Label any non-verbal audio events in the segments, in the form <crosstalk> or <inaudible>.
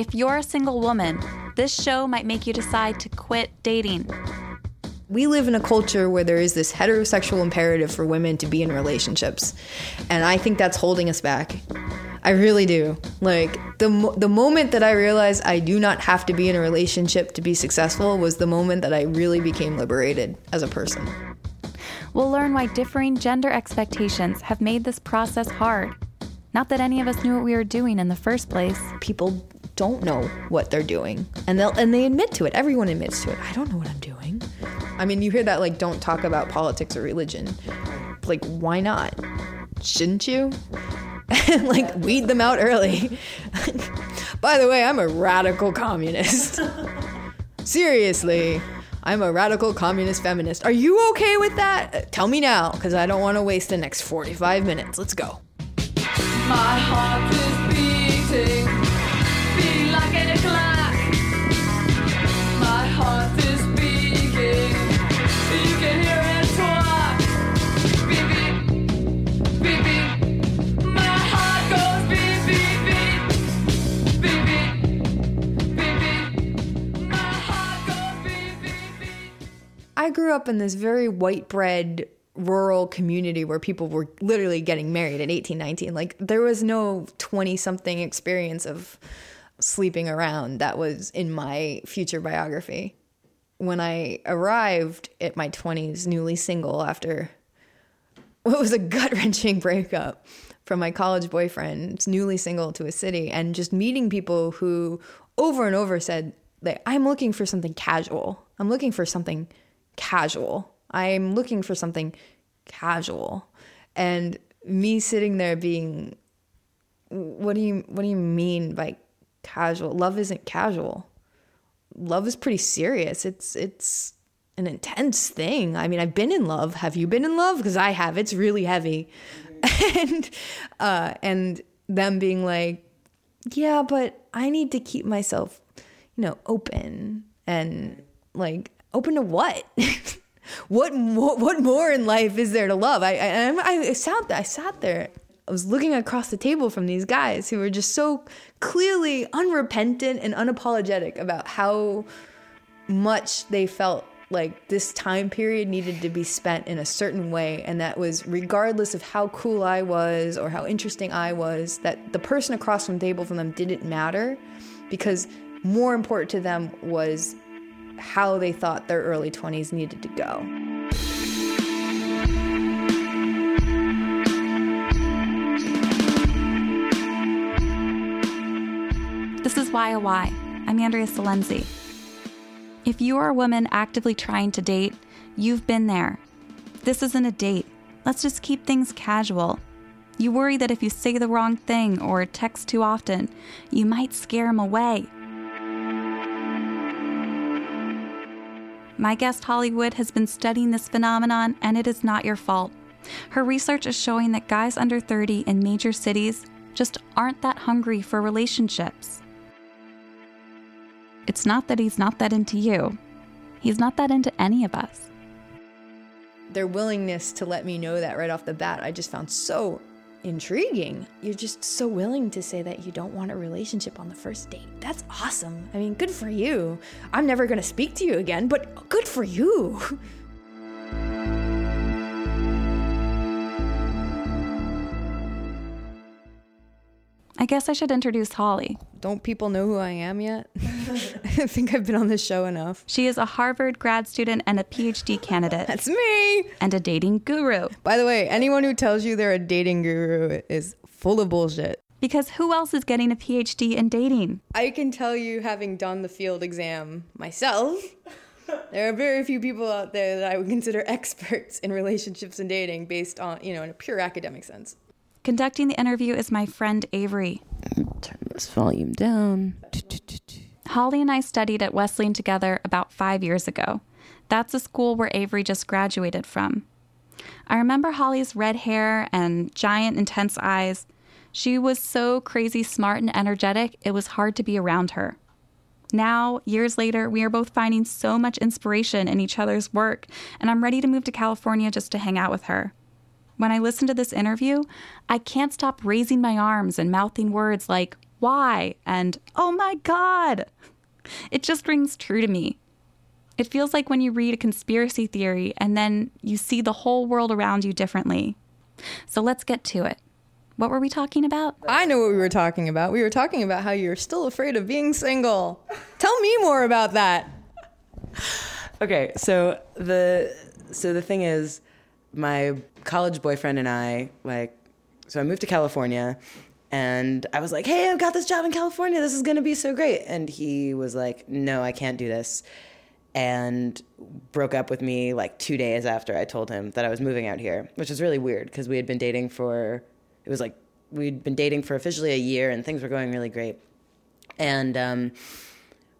If you're a single woman, this show might make you decide to quit dating. We live in a culture where there is this heterosexual imperative for women to be in relationships. And I think that's holding us back. I really do. Like the mo- the moment that I realized I do not have to be in a relationship to be successful was the moment that I really became liberated as a person. We'll learn why differing gender expectations have made this process hard. Not that any of us knew what we were doing in the first place. People don't know what they're doing, and they will and they admit to it. Everyone admits to it. I don't know what I'm doing. I mean, you hear that like don't talk about politics or religion. Like why not? Shouldn't you? <laughs> like weed them out early. <laughs> By the way, I'm a radical communist. <laughs> Seriously. I'm a radical communist feminist. Are you okay with that? Uh, tell me now, because I don't want to waste the next 45 minutes. Let's go. I grew up in this very white bread rural community where people were literally getting married at 18, 19. Like there was no 20 something experience of sleeping around that was in my future biography. When I arrived at my 20s, newly single after what was a gut wrenching <laughs> breakup from my college boyfriend, newly single to a city, and just meeting people who over and over said like, I'm looking for something casual. I'm looking for something casual. I'm looking for something casual. And me sitting there being what do you what do you mean by casual? Love isn't casual. Love is pretty serious. It's it's an intense thing. I mean, I've been in love. Have you been in love? Because I have. It's really heavy. <laughs> and uh and them being like, "Yeah, but I need to keep myself, you know, open and like open to what?" <laughs> what more, what more in life is there to love? I, I, I sat I sat there. I was looking across the table from these guys who were just so clearly unrepentant and unapologetic about how much they felt like this time period needed to be spent in a certain way and that was regardless of how cool I was or how interesting I was that the person across from the table from them didn't matter because more important to them was how they thought their early 20s needed to go. This is Why a Why. I'm Andrea Silenzi. If you are a woman actively trying to date, you've been there. This isn't a date. Let's just keep things casual. You worry that if you say the wrong thing or text too often, you might scare him away. My guest Holly Wood has been studying this phenomenon, and it is not your fault. Her research is showing that guys under 30 in major cities just aren't that hungry for relationships. It's not that he's not that into you, he's not that into any of us. Their willingness to let me know that right off the bat, I just found so intriguing. You're just so willing to say that you don't want a relationship on the first date. That's awesome. I mean, good for you. I'm never going to speak to you again, but good for you. <laughs> guess I should introduce Holly. Don't people know who I am yet? <laughs> I think I've been on this show enough. She is a Harvard grad student and a PhD candidate. That's me. And a dating guru. By the way, anyone who tells you they're a dating guru is full of bullshit. Because who else is getting a PhD in dating? I can tell you, having done the field exam myself, there are very few people out there that I would consider <laughs> experts in relationships and dating based on, you know, in a pure academic sense. Conducting the interview is my friend Avery. Turn this volume down. Holly and I studied at Wesleyan together about five years ago. That's a school where Avery just graduated from. I remember Holly's red hair and giant, intense eyes. She was so crazy smart and energetic, it was hard to be around her. Now, years later, we are both finding so much inspiration in each other's work, and I'm ready to move to California just to hang out with her. When I listen to this interview, I can't stop raising my arms and mouthing words like, why, and oh my God. It just rings true to me. It feels like when you read a conspiracy theory and then you see the whole world around you differently. So let's get to it. What were we talking about? I know what we were talking about. We were talking about how you're still afraid of being single. Tell me more about that. Okay, so the so the thing is, my college boyfriend and I like, so I moved to California, and I was like, "Hey, I've got this job in California. This is gonna be so great." And he was like, "No, I can't do this," and broke up with me like two days after I told him that I was moving out here, which is really weird because we had been dating for it was like we'd been dating for officially a year and things were going really great. And um,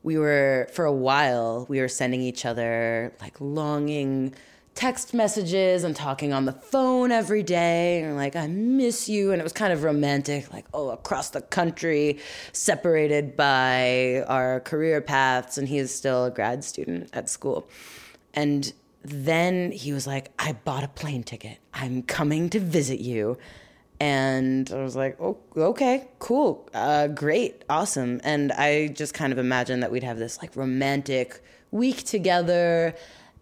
we were, for a while, we were sending each other like longing text messages and talking on the phone every day and like i miss you and it was kind of romantic like oh across the country separated by our career paths and he is still a grad student at school and then he was like i bought a plane ticket i'm coming to visit you and I was like, oh, okay, cool, uh, great, awesome. And I just kind of imagined that we'd have this like romantic week together.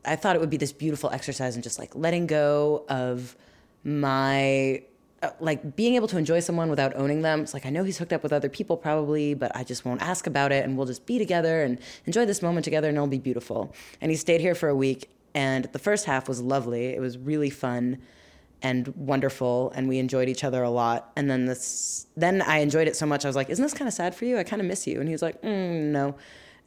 I thought it would be this beautiful exercise in just like letting go of my uh, like being able to enjoy someone without owning them. It's like I know he's hooked up with other people probably, but I just won't ask about it and we'll just be together and enjoy this moment together and it'll be beautiful. And he stayed here for a week and the first half was lovely. It was really fun and wonderful and we enjoyed each other a lot and then this then i enjoyed it so much i was like isn't this kind of sad for you i kind of miss you and he was like mm, no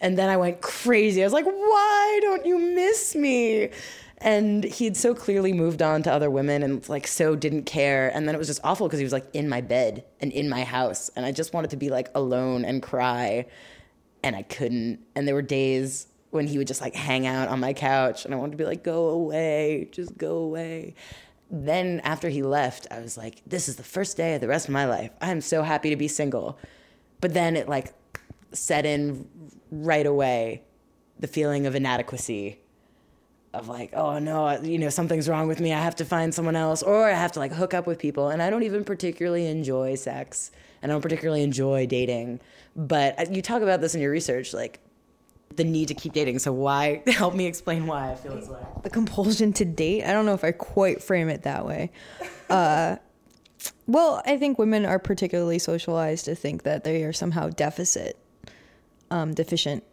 and then i went crazy. I was like why don't you miss me? And he'd so clearly moved on to other women and like so didn't care. And then it was just awful because he was like in my bed and in my house. And i just wanted to be like alone and cry. And i couldn't. And there were days when he would just like hang out on my couch and i wanted to be like go away. Just go away. Then after he left, I was like, this is the first day of the rest of my life. I'm so happy to be single. But then it like set in right away the feeling of inadequacy of like, oh no, you know, something's wrong with me. I have to find someone else or I have to like hook up with people. And I don't even particularly enjoy sex and I don't particularly enjoy dating. But uh, you talk about this in your research, like the need to keep dating. So why <laughs> help me explain why I feel this way? The compulsion to date. I don't know if I quite frame it that way. <laughs> Uh, well, I think women are particularly socialized to think that they are somehow deficit, um, deficient,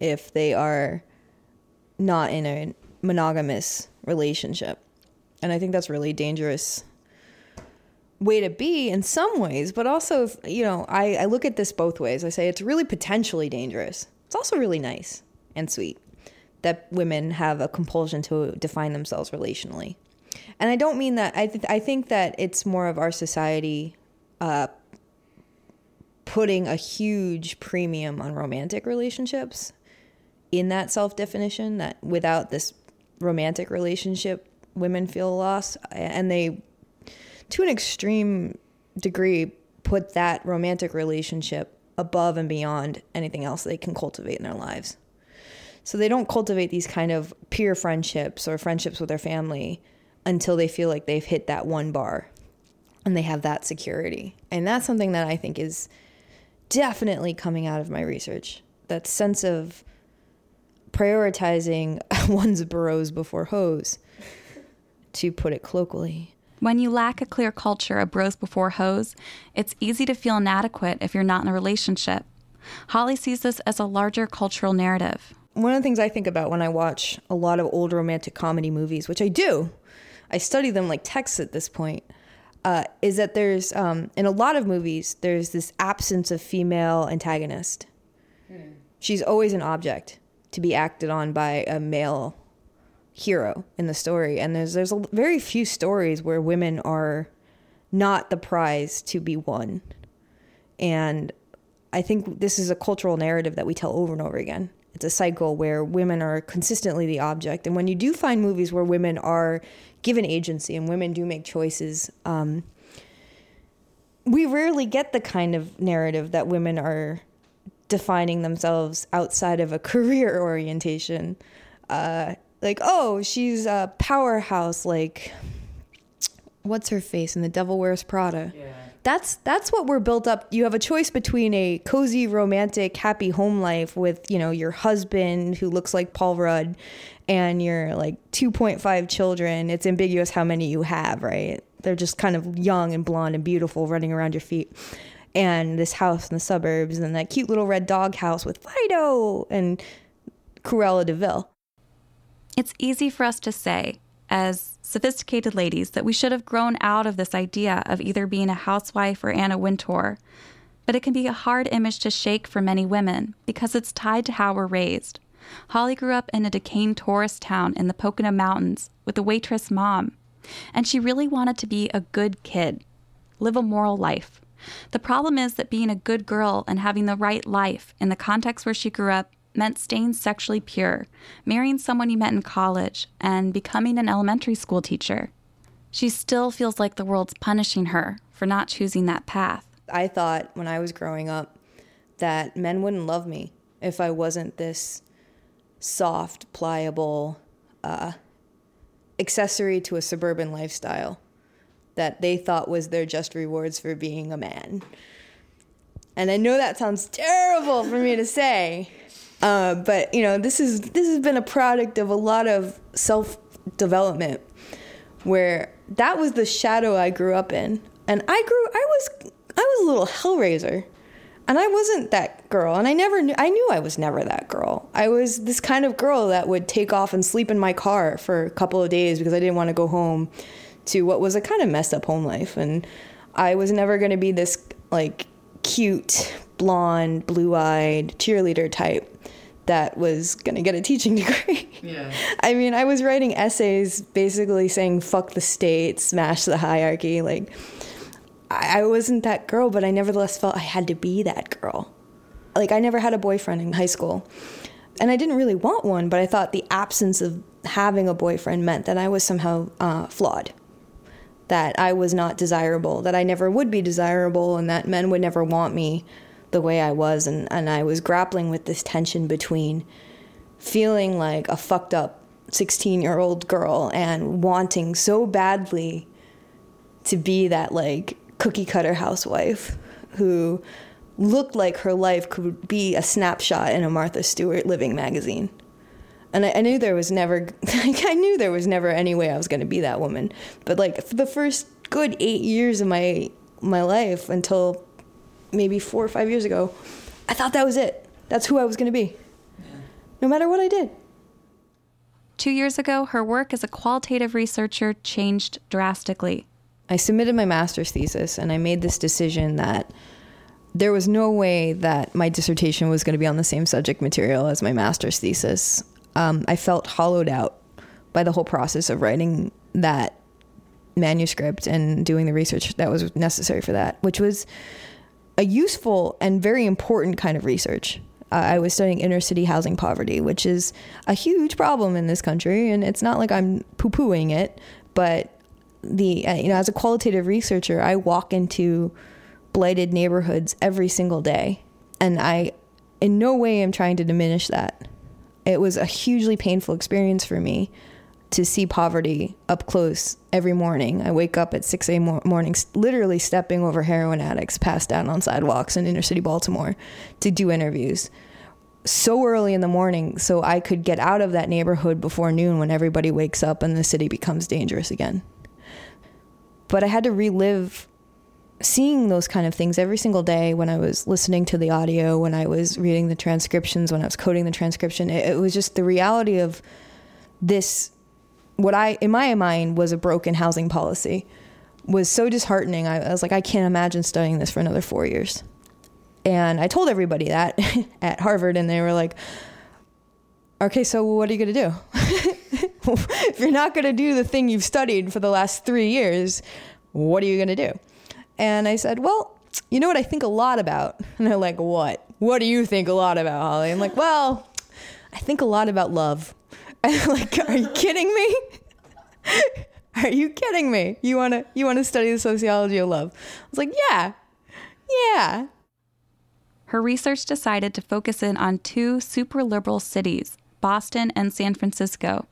if they are not in a monogamous relationship, and I think that's really dangerous way to be in some ways, but also, you know, I, I look at this both ways. I say it's really potentially dangerous it's also really nice and sweet that women have a compulsion to define themselves relationally. And I don't mean that, I, th- I think that it's more of our society uh, putting a huge premium on romantic relationships in that self definition, that without this romantic relationship, women feel lost. And they, to an extreme degree, put that romantic relationship above and beyond anything else they can cultivate in their lives. So they don't cultivate these kind of peer friendships or friendships with their family until they feel like they've hit that one bar and they have that security. And that's something that I think is definitely coming out of my research. That sense of prioritizing <laughs> one's bros before hoes, to put it colloquially. When you lack a clear culture of bros before hoes, it's easy to feel inadequate if you're not in a relationship. Holly sees this as a larger cultural narrative. One of the things I think about when I watch a lot of old romantic comedy movies, which I do, I study them like texts at this point, uh, is that there's, um, in a lot of movies, there's this absence of female antagonist. Hmm. She's always an object to be acted on by a male hero in the story and there's there's a, very few stories where women are not the prize to be won and i think this is a cultural narrative that we tell over and over again it's a cycle where women are consistently the object. And when you do find movies where women are given agency and women do make choices um, we rarely get the kind of narrative that women are defining themselves outside of a <laughs> career orientation. Uh, like oh she's a powerhouse like what's her face in the devil wears prada? Yeah. That's that's what we're built up. You have a choice between a cozy, romantic, happy home life with you know your husband who looks like Paul Rudd, and your like 2.5 children. It's ambiguous how many you have, right? They're just kind of young and blonde and beautiful, running around your feet. And this house in the suburbs, and that cute little red dog house with Fido and Cruella de Vil. It's easy for us to say, as sophisticated ladies, that we should have grown out of this idea of either being a housewife or Anna Wintour. But it can be a hard image to shake for many women because it's tied to how we're raised. Holly grew up in a decaying tourist town in the Pocono Mountains with a waitress mom, and she really wanted to be a good kid, live a moral life. The problem is that being a good girl and having the right life in the context where she grew up meant staying sexually pure, marrying someone you met in college, and becoming an elementary school teacher. She still feels like the world's punishing her for not choosing that path. I thought when I was growing up that men wouldn't love me if I wasn't this soft, pliable uh, accessory to a suburban lifestyle that they thought was their just rewards for being a man. And I know that sounds terrible for me to say, uh, but you know this is this has been a product of a lot of self development, where that was the shadow I grew up in, and I grew I was I was a little hellraiser and I wasn't that girl, and I never knew. I knew I was never that girl. I was this kind of girl that would take off and sleep in my car for a couple of days because I didn't want to go home to what was a kind of messed up home life, and I was never going to be this like cute, blonde, blue-eyed cheerleader type that was going to get a teaching <laughs> degree. Yeah. I mean, I was writing essays basically saying fuck the state, smash the hierarchy, like I wasn't that girl, but I nevertheless felt I had to be that girl. Like, I never had a boyfriend in high school. And I didn't really want one, but I thought the absence of having a boyfriend meant that I was somehow uh, flawed, that I was not desirable, that I never would be desirable, and that men would never want me the way I was. And, and I was grappling with this tension between feeling like a fucked up 16 year old girl and wanting so badly to be that, like, cookie cutter housewife who looked like her life could be a snapshot in a Martha Stewart living magazine. And I, I knew there was never, <laughs> I knew there was never any way I was going to be that woman. But like for the first good eight years of my my life until maybe four or five years ago, I thought that was it. That's who I was going to be, yeah. no matter what I did. Two years ago, her work as a qualitative researcher changed drastically. I submitted my master's thesis and I made this decision that there was no way that my dissertation was going to be on the same subject material as my master's thesis. Um, I felt hollowed out by the whole process of writing that manuscript and doing the research that was necessary for that, which was a useful and very important kind of research. Uh, I was studying inner city housing poverty, which is a huge problem in this country, and it's not like I'm poo pooing it, but the uh, you know as a qualitative researcher i walk into blighted neighborhoods every single day and i in no way am trying to diminish that it was a hugely painful experience for me to see poverty up close every morning. I wake up at 6 a.m. mornings, literally stepping over heroin addicts passed out on sidewalks in inner city Baltimore to do interviews so early in the morning so I could get out of that neighborhood before noon when everybody wakes up and the city becomes dangerous again. But I had to relive seeing those kind of things every single day when I was listening to the audio, when I was reading the transcriptions, when I was coding the transcription. It, it was just the reality of this, what I, in my mind, was a broken housing policy, was so disheartening. I, was like, I can't imagine studying this for another four years. And I told everybody that <laughs> at Harvard, and they were like, okay, so what are you going to do? <laughs> if you're not going to do the thing you've studied for the last three years, what are you going to do? And I said, well, you know what I think a lot about? <laughs> And they're like, what? What do you think a lot about, Holly? I'm like, well, I think a lot about love. <laughs> Like, are you kidding me? <laughs> Are you kidding me? You wanna you wanna study the sociology of love? I was like, yeah, yeah. Her research decided to focus in on two super liberal cities, Boston and San Francisco,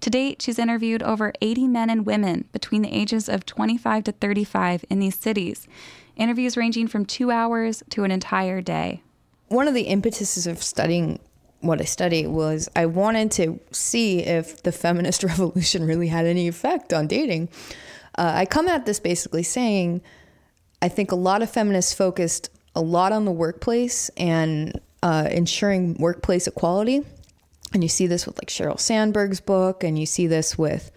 to date, she's interviewed over 80 men and women between the ages of 25 to 35 in these cities, interviews ranging from two hours to an entire day. One of the impetuses of studying what I studied was I wanted to see if the feminist <laughs> revolution really had any effect on dating. Uh, I come at this basically saying I think a lot of feminists focused a lot on the workplace and uh, ensuring workplace equality. And you see this with like Sheryl Sandberg's book, and you see this with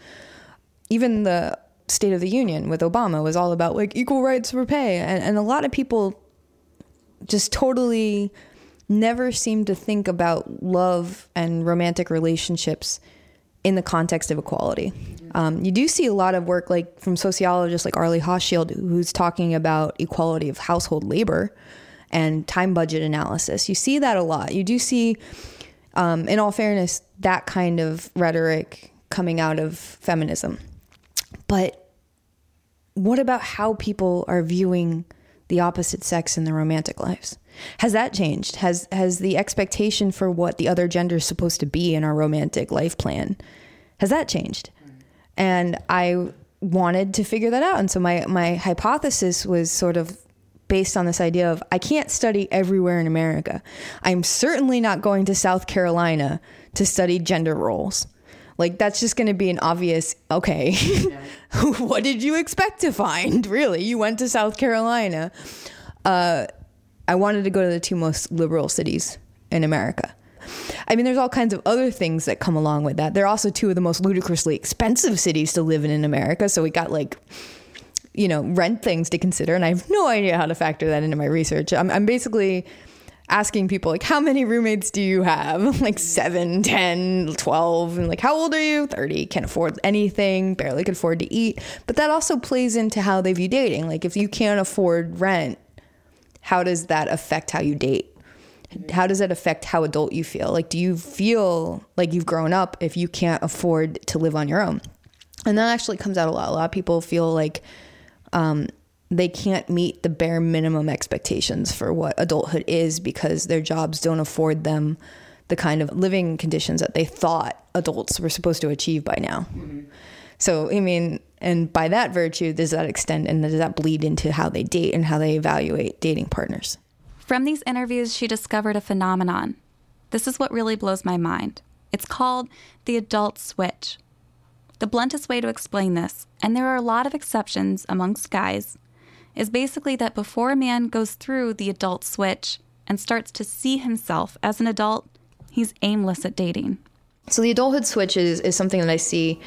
even the State of the Union with Obama was all about like equal rights for pay. And, and a lot of people just totally never seem to think about love and romantic relationships in the context of equality. Um, you do see a lot of work like from sociologists like Arlie Hochschild, who's talking about equality of household labor and time budget analysis. You see that a lot. You do see, um, in all fairness, that kind of rhetoric coming out of feminism. But what about how people are viewing the opposite sex in their romantic lives? Has that changed? Has has the expectation for what the other gender is supposed to be in our romantic life plan has that changed? And I wanted to figure that out. And so my my hypothesis was sort of based on this idea of I can't study everywhere in America. I'm certainly not going to South Carolina to study gender roles. Like that's just going to be an obvious okay. <laughs> What did you expect to find? Really, you went to South Carolina. Uh, I wanted to go to the two most liberal cities in America. I mean, there's all kinds of other things that come along with that. They're also two of the most ludicrously expensive cities to live in in America. So we got like, you know, rent things to consider. And I have no idea how to factor that into my research. I'm, I'm basically asking people like how many roommates do you have <laughs> like 7 10 12 and like how old are you 30 can't afford anything barely can afford to eat but that also plays into how they view dating like if you can't afford rent how does that affect how you date? How does it affect how adult you feel? Like, do you feel like you've grown up if you can't afford to live on your own? And that actually comes out a lot. A lot of people feel like um, they can't meet the bare minimum expectations for what adulthood is because their jobs don't afford them the kind of living conditions that they thought adults were supposed to achieve by now. Mm-hmm. So, I mean, and by that virtue, does that extend and does that bleed into how they date and how they evaluate dating partners? From these interviews, she discovered a phenomenon. This is what really blows my mind. It's called the adult switch. The bluntest way to explain this, and there are a lot of exceptions amongst guys, is basically that before a man goes through the adult switch and starts to see himself as an adult, he's aimless at dating. So the adulthood switch is, is something that I see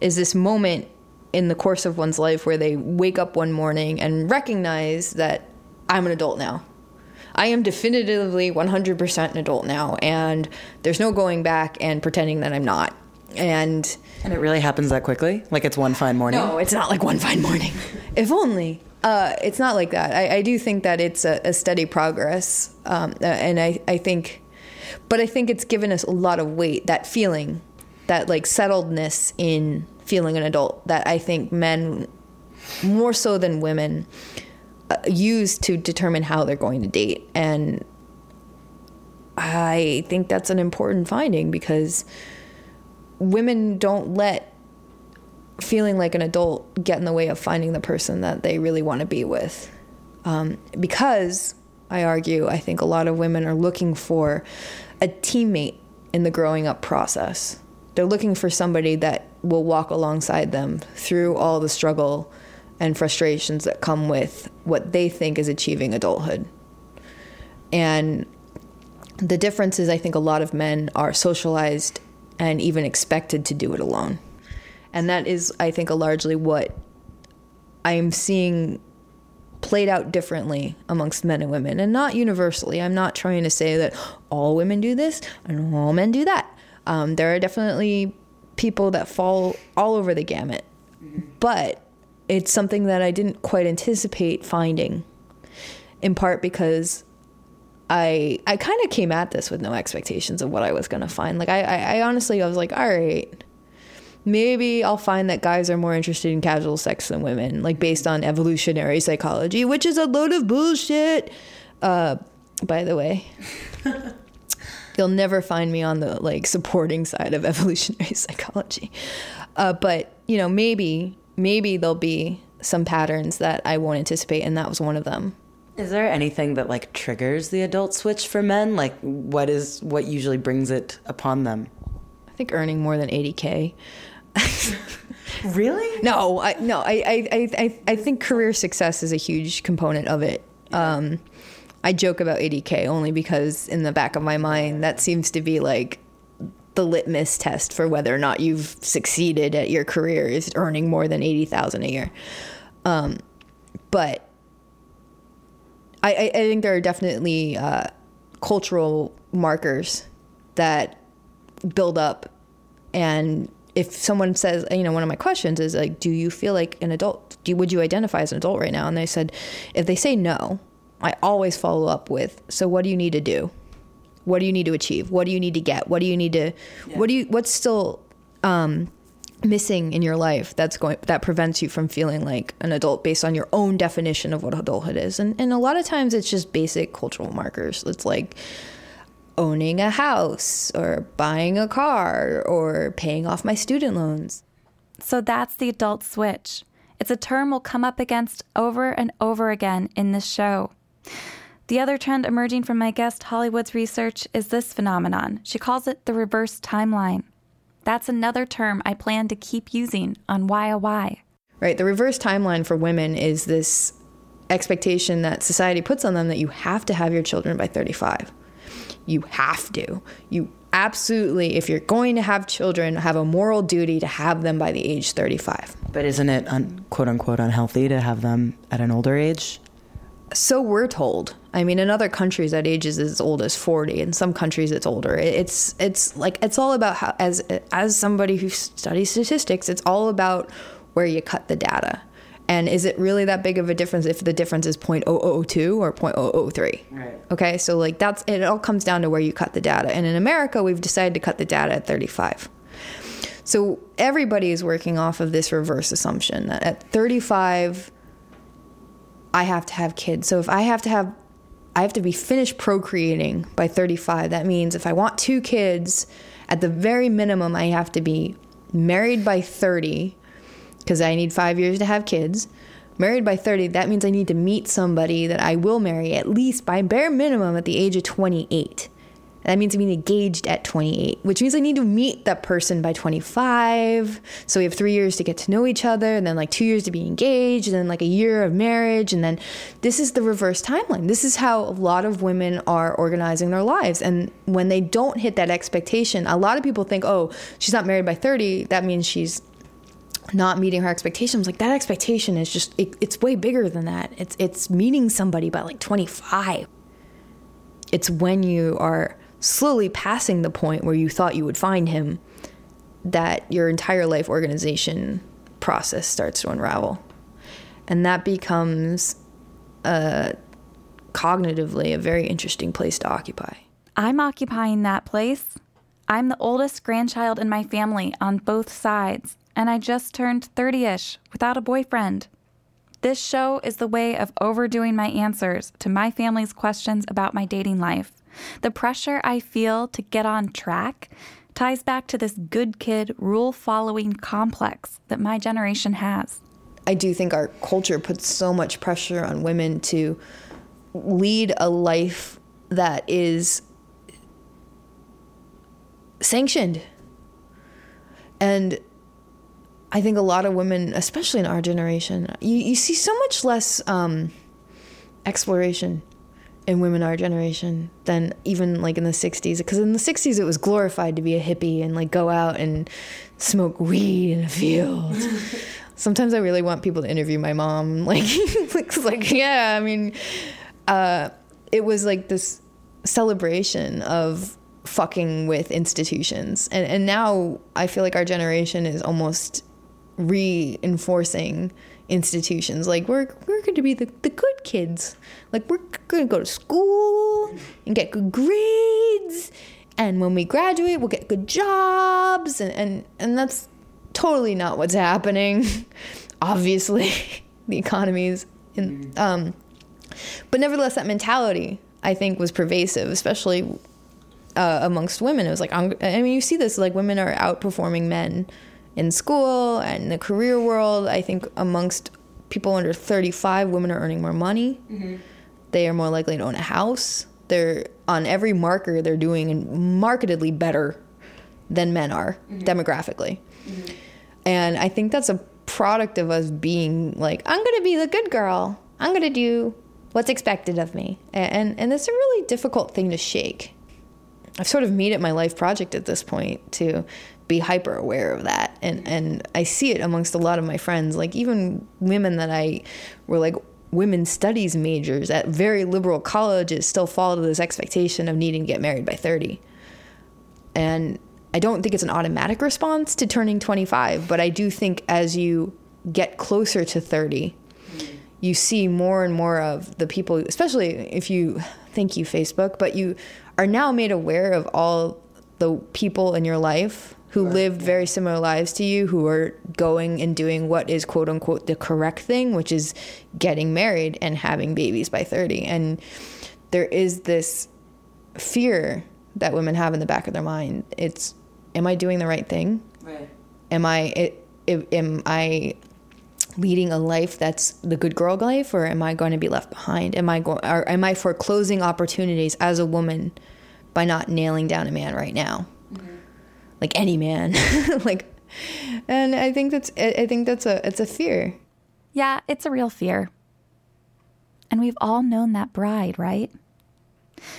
is this moment in the course of one's life where they wake up one morning and recognize that I'm an adult now. I am definitively 100% an adult now, and there's no going back and pretending that I'm not. And and it really happens that quickly? Like it's one fine morning? No, it's not like one fine morning. <laughs> if only. Uh, it's not like that. I, I do think that it's a, a steady progress, um, uh, and I, I think, but I think it's given us a lot of weight. That feeling, that like settledness in feeling an adult that I think men, more so than women, uh, use to determine how they're going to date. And I think that's an important finding because women don't let feeling like an adult get in the way of finding the person that they really want to be with. Um, because I argue, I think a lot of women are looking for a teammate in the growing up process. They're looking for somebody that will walk alongside them through all the struggle and frustrations that come with what they think is achieving adulthood. And the difference is, I think a lot of men are socialized and even expected to do it alone. And that is, I think, largely what I'm seeing played out differently amongst men and women, and not universally. I'm not trying to say that all women do this and all men do that. Um, there are definitely people that fall all over the gamut, but it's something that I didn't quite anticipate finding, in part because I I kind of came at this with no expectations of what I was gonna find. Like I, I, I honestly I was like, all right, maybe I'll find that guys are more interested in casual sex than women, like based on evolutionary psychology, which is a load of bullshit. Uh, by the way. <laughs> You'll never find me on the like supporting side of <laughs> evolutionary psychology. Uh, but you know, maybe maybe there'll be some patterns that I won't anticipate, and that was one of them. Is there anything that like triggers the adult switch for men? Like what is what usually brings it upon them? I think earning more than 80k. <laughs> Really? No, I no, I I, I, I I think career success is a huge component of it. Um, I joke about 80k only because in the back of my mind that seems to be like the litmus test for whether or not you've succeeded at your career is earning more than 80,000 a year. Um, but I, I, think there are definitely uh, cultural markers that build up and if someone says you know one of my questions is like do you feel like an adult do would you identify as an adult right now and they said if they say no i always follow up with so what do you need to do what do you need to achieve what do you need to get what do you need to yeah. what do you what's still um, missing in your life that's going that prevents you from feeling like an adult based on your own definition of what adulthood is and and a lot of times it's just basic cultural markers it's like owning a house or buying a car or paying off my student loans. So that's the adult switch. It's a term we'll come up against over and over again in this show. The other trend emerging from my guest Holly Wood's research is this phenomenon. She calls it the reverse timeline. That's another term I plan to keep using on Why a Why. Right. The reverse timeline for women is this expectation that society puts on them that you have to have your children by 35 you have to. You absolutely, if you're going to have children, have a moral duty to have them by the age 35. But isn't it un, quote unquote unhealthy to have them at an older age? So we're told. I mean, in other countries, that age is as old as 40. In some countries, it's older. It's it's like it's all about how, as as somebody who studies statistics, it's all about where you cut the data. And is it really that big of a difference if the difference is 0.002 or 0.003? Right. Okay, so like that's it all comes down to where you cut the data. And in America, we've decided to cut the data at 35. So everybody is working off of this reverse assumption that at 35 I have to have kids. So if I have to have I have to be finished procreating by 35. That means if I want two kids, at the very minimum I have to be married by 30 because I need five years to have kids. Married by 30, that means I need to meet somebody that I will marry at least by bare minimum at the age of 28. That means being engaged at 28, which means I need to meet that person by 25. So we have three years to get to know each other, and then like two years to be engaged, and then like a year of marriage. And then this is the reverse timeline. This is how a lot of women are organizing their lives. And when they don't hit that expectation, a lot of people think, oh, she's not married by 30. That means she's not meeting her expectations like that expectation is just it, it's way bigger than that it's it's meeting somebody by like 25 it's when you are slowly passing the point where you thought you would find him that your entire life organization process starts to unravel and that becomes uh, cognitively a very interesting place to occupy i'm occupying that place i'm the oldest grandchild in my family on both sides and I just turned 30 ish without a boyfriend. This show is the way of overdoing my answers to my family's questions about my dating life. The pressure I feel to get on track ties back to this good kid, rule following complex that my generation has. I do think our culture puts so much pressure on women to lead a life that is sanctioned. And I think a lot of women, especially in our generation, you, you see so much less um, exploration in women our generation than even like in the 60s because in the 60s it was glorified to be a hippie and like go out and smoke weed in a field. <laughs> Sometimes i really want people to interview my mom <laughs> like like yeah i mean uh, it was like this celebration of fucking with institutions. And and now i feel like our generation is almost reinforcing institutions. Like we're we're going to be the, the good kids. Like we're going to go to school and get good grades, and when we graduate, we'll get good jobs, and and, and that's totally not what's happening. <laughs> Obviously, <laughs> the economy's in. Um, but nevertheless, that mentality I think was pervasive, especially uh, amongst women. It was like I mean, you see this like women are outperforming men in school and the career world. I think amongst people under 35, women are earning more money. Mm-hmm. They are more likely to own a house. They're on every marker they're doing markedly better than men are mm-hmm. demographically. Mm-hmm. And I think that's a product of us being like, I'm going to be the good girl. I'm going to do what's expected of me. And, and, and it's a really difficult thing to shake. I've sort of made it my life project at this point to be hyper aware of that. And, and I see it amongst a lot of my friends, like even women that I were like women's studies majors at very liberal colleges still fall to this expectation of needing to get married by 30. And I don't think it's an automatic response to turning 25, but I do think as you get closer to 30, you see more and more of the people, especially if you, thank you, Facebook, but you are now made aware of all the people in your life who lived very similar lives to you, who are going and doing what is quote unquote the correct thing, which is getting married and having babies by 30. And there is this fear that women have in the back of their mind. It's, am I doing the right thing? Right. Am I, it, it, am I leading a life that's the good girl life, or am I going to be left behind? Am I going, or am I foreclosing opportunities as a woman by not nailing down a man right now? Mm-hmm. Like any man, <laughs> like, and I think that's, I think that's a, it's a fear. Yeah, it's a real fear. And we've all known that bride, right?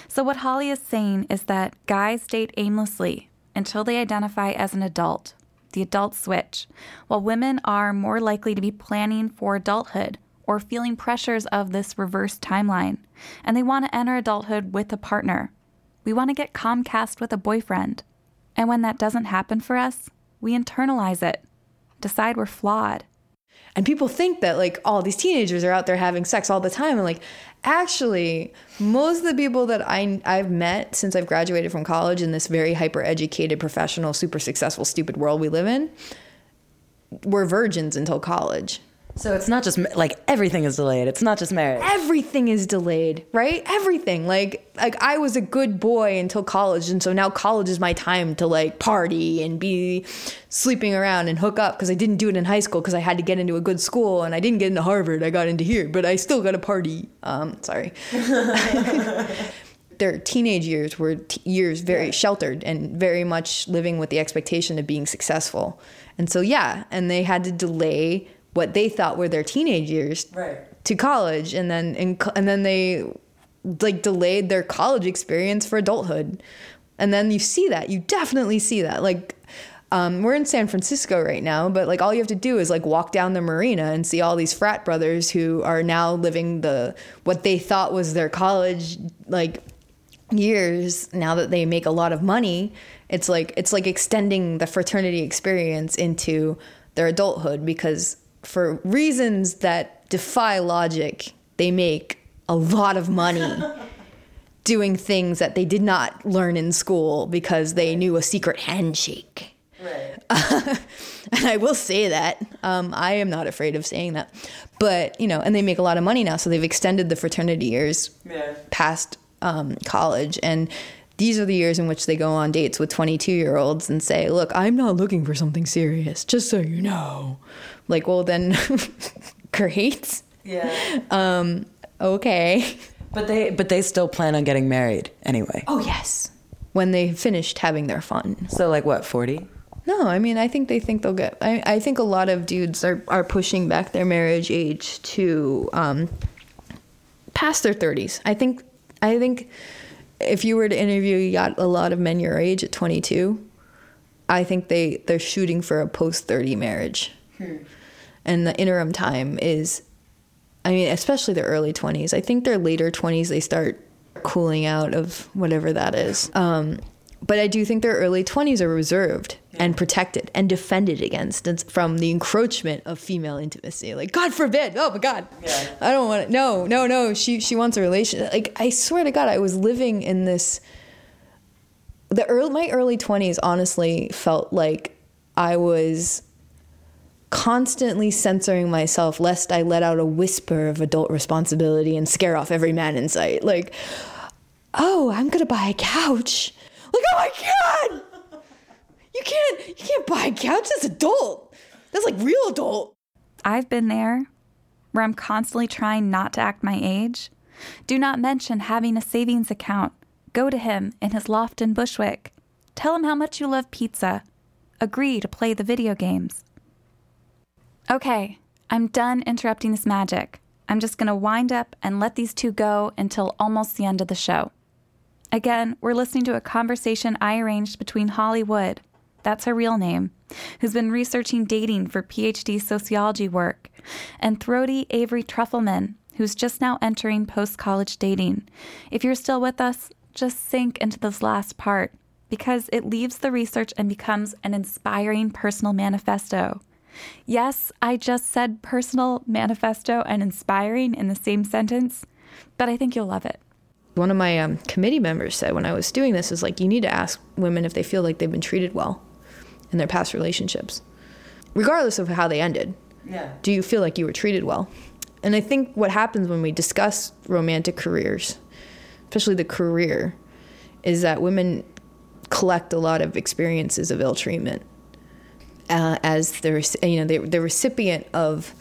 So, what Holly is saying is that guys date aimlessly until they identify as an adult, the adult switch, while women are more likely to be planning for adulthood or feeling pressures of this reverse timeline, and they want to enter adulthood with a partner. We want to get Comcast with a boyfriend. And when that doesn't happen for us, we internalize it, decide we're flawed. And people think that like all these teenagers are out there having sex all the time and like actually most of the people that I I've met since I've graduated from college in this very hyper educated professional super successful stupid world we live in were virgins until college. So it's not just like everything is delayed. It's not just marriage. Everything is delayed, right? Everything. Like like I was a good boy until college and so now college is my time to like party and be sleeping around and hook up because I didn't do it in high school because I had to get into a good school and I didn't get into Harvard. I got into here, but I still got to party. Um sorry. <laughs> their teenage years were t- years very sheltered and very much living with the expectation of being successful. And so yeah, and they had to delay what they thought were their teenage years Right. to college and then in, and then they like delayed their college experience for adulthood. And then you see that. You definitely see that. Like um, we're in San Francisco right now, but like all you have to do is like walk down the marina and see all these frat brothers who are now living the what they thought was their college like years now that they make a lot of money it's like it's like extending the fraternity experience into their adulthood because for reasons that defy logic they make a lot of money <laughs> doing things that they did not learn in school because they knew a secret handshake Right. <laughs> and I will say that um, I am not afraid of saying that. But you know, and they make a lot of money now, so they've extended the fraternity years Yeah. past um, college, and these are the years in which they go on dates with 22 year olds and say, "Look, I'm not looking for something serious, just so you know." Like, well, then, <laughs> great, Yeah. Um, okay. But they but they still plan on getting married anyway. Oh yes, when they finished having their fun. So like what, 40? No, I mean, I think they think they'll get. I, I think a lot of dudes are, are pushing back their marriage age to um, past their thirties. I think. I think if you were to interview a lot of men your age at 22, I think they they're shooting for a post 30 marriage, and the interim time is, I mean, especially their early 20s. I think their later 20s they start cooling out of whatever that is. Um, but I do think their early 20s are reserved and protected and defended against from the encroachment of female intimacy. Like, God forbid. Oh my God. Yeah. I don't want it. No, no, no. She, she wants a relation. Like, I swear to God, I was living in this. The early, my early 20s honestly felt like I was constantly censoring myself lest I let out a whisper of adult responsibility and scare off every man in sight. Like, oh, I'm gonna buy a couch. Like, oh my god, you can't, you can't buy a couch. That's adult. That's like real adult. I've been there. where I'm constantly trying not to act my age? Do not mention having a savings account. Go to him in his loft in Bushwick. Tell him how much you love pizza. Agree to play the video games. Okay, I'm done interrupting this magic. I'm just going to wind up and let these two go until almost the end of the show. Again, we're listening to a conversation I arranged between Holly Wood, that's her real name, who's been researching dating for PhD sociology work, and throaty Avery Trufelman, who's just now entering post college dating. If you're still with us, just sink into this last part because it leaves the research and becomes an inspiring personal manifesto. Yes, I just said personal manifesto and inspiring in the same sentence, but I think you'll love it. One of my um, committee members said when I was doing this is like, you need to ask women if they feel like they've been treated well in their past relationships, regardless of how they ended. Yeah. Do you feel like you were treated well? And I think what happens when we discuss romantic careers, especially the career, is that women collect a lot of experiences of ill treatment uh, as the you know the, the recipient of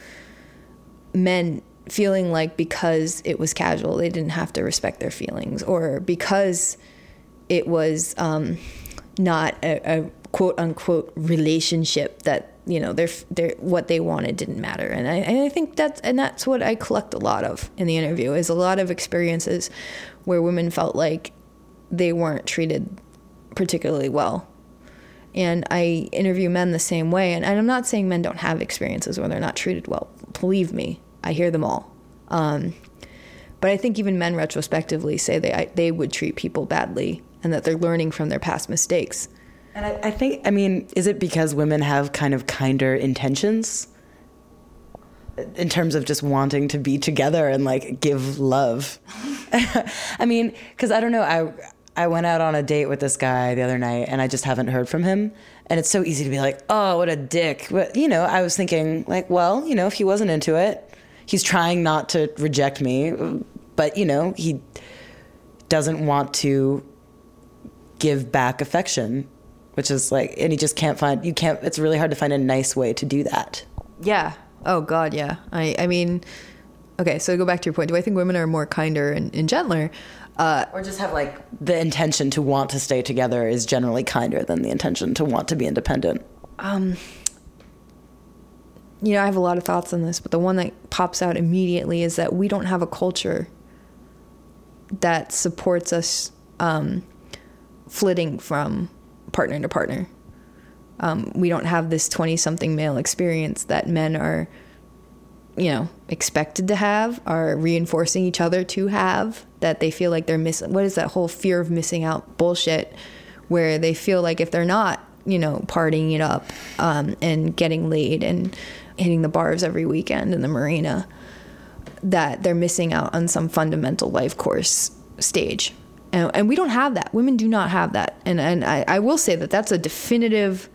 men feeling like because it was casual they didn't have to respect their feelings or because it was um, not a, a, quote unquote relationship that you know their their what they wanted didn't matter and I, and I think that's and that's what I collect a lot of in the interview is a lot of experiences where women felt like they weren't treated particularly well and I interview men the same way. And, and I'm not saying men don't have experiences where they're not treated well. Believe me, I hear them all. Um, but I think even men retrospectively say they I, they would treat people badly and that they're learning from their past mistakes. And I, I think, I mean, is it because women have kind of kinder intentions? in terms of just wanting to be together and like give love. <laughs> I mean, because I don't know, I I went out on a date with this guy the other night and I just haven't heard from him. And it's so easy to be like, oh, what a dick. But, you know, I was thinking, like, well, you know, if he wasn't into it, he's trying not to reject me, but, you know, he doesn't want to give back affection, which is like, and he just can't find, you can't, it's really hard to find a nice way to do that. Yeah. Oh, God, yeah. I, I mean, okay, so go back to your point. Do I think women are more kinder and, and gentler? Uh, or just have like the intention to want to stay together is generally kinder than the intention to want to be independent. Um, you know, I have a lot of thoughts on this, but the one that pops out immediately is that we don't have a culture that supports us um, flitting from partner to partner. Um, we don't have this 20 something male experience that men are you know expected to have are reinforcing each other to have that they feel like they're missing what is that whole fear of missing out bullshit where they feel like if they're not you know partying it up um, and getting laid and hitting the bars every weekend in the marina that they're missing out on some fundamental life course stage and, and we don't have that women do not have that and, and I, I will say that that's a definitive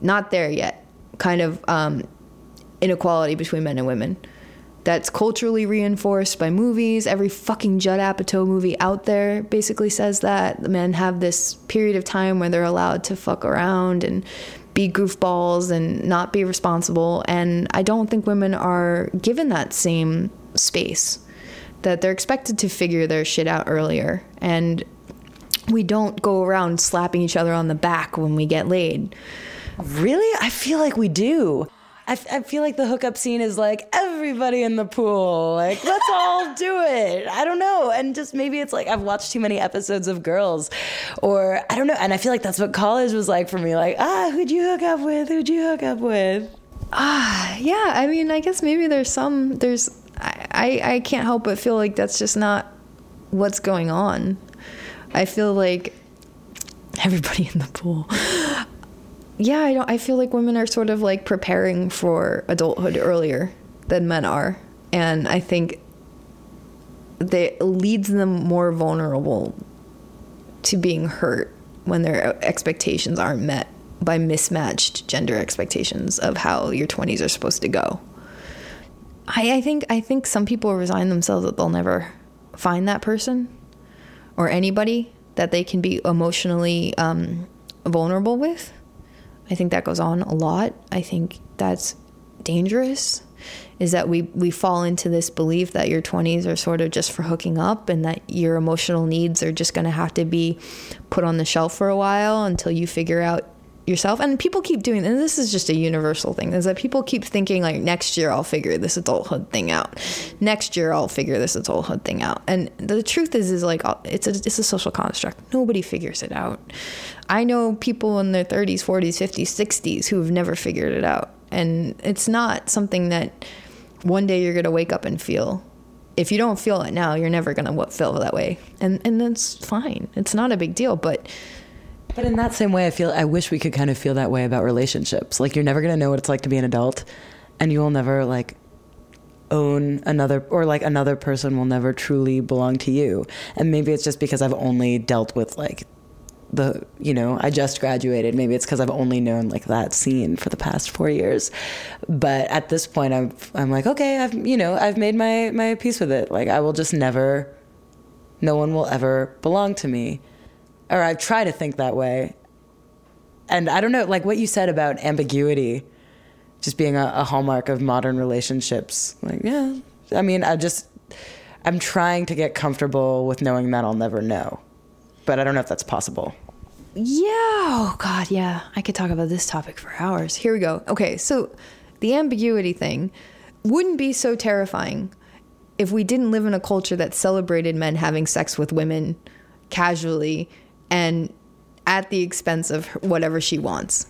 not there yet kind of um, inequality between men and women. That's culturally reinforced by movies. Every fucking Judd Apatow movie out there basically says that. The men have this period of time where they're allowed to fuck around and be goofballs and not be responsible. And I don't think women are given that same space, that they're expected to figure their shit out earlier. And we don't go around slapping each other on the back when we get laid. Really? I feel like we do. I, I feel like the hookup scene is like everybody in the pool. Like, let's <laughs> all do it. I don't know. And just maybe it's like I've watched too many episodes of Girls, or I don't know. And I feel like that's what college was like for me. Like, ah, who'd you hook up with? Who'd you hook up with? Ah, yeah. I mean, I guess maybe there's some, there's, I, I, can't help but feel like that's just not what's going on. I feel like everybody in the pool yeah, I don't. I feel like women are sort of like preparing for adulthood earlier than men are, and I think that leads them more vulnerable to being hurt when their expectations aren't met by mismatched gender expectations of how your 20s are supposed to go. I, I think I think some people resign themselves that they'll never find that person or anybody that they can be emotionally um, vulnerable with I think that goes on a lot. I think that's dangerous is that we we fall into this belief that your 20s are sort of just for hooking up and that your emotional needs are just going to have to be put on the shelf for a while until you figure out yourself. And people keep doing and this is just a universal thing is that people keep thinking like next year I'll figure this adulthood thing out. Next year I'll figure this adulthood thing out. And the truth is is like uh, it's a it's a social construct. Nobody figures it out. I know people in their 30s 40s 50s 60s who have never figured it out. And it's not something that one day you're going to wake up and feel. If you don't feel it now you're never going to feel that way. And and that's fine. It's not a big deal but but in that same way, I feel I wish we could kind of feel that way about relationships. Like you're never gonna know what it's like to be an adult, and you will never like own another or like another person will never truly belong to you. And maybe it's just because I've only dealt with like the you know I just graduated. Maybe it's because I've only known like that scene for the past four years. But at this point, I'm I'm like okay, I've you know I've made my my peace with it. Like I will just never. No one will ever belong to me or I try to think that way. And I don't know, like what you said about ambiguity, just being a, a hallmark of modern relationships. Like, yeah, I mean, I just, I'm trying to get comfortable with knowing that I'll never know, but I don't know if that's possible. Yeah. Oh, God. Yeah. I could talk about this topic for hours. Here we go. Okay. So the ambiguity thing wouldn't be so terrifying if we didn't live in a culture that celebrated men having sex with women casually and at the expense of whatever she wants.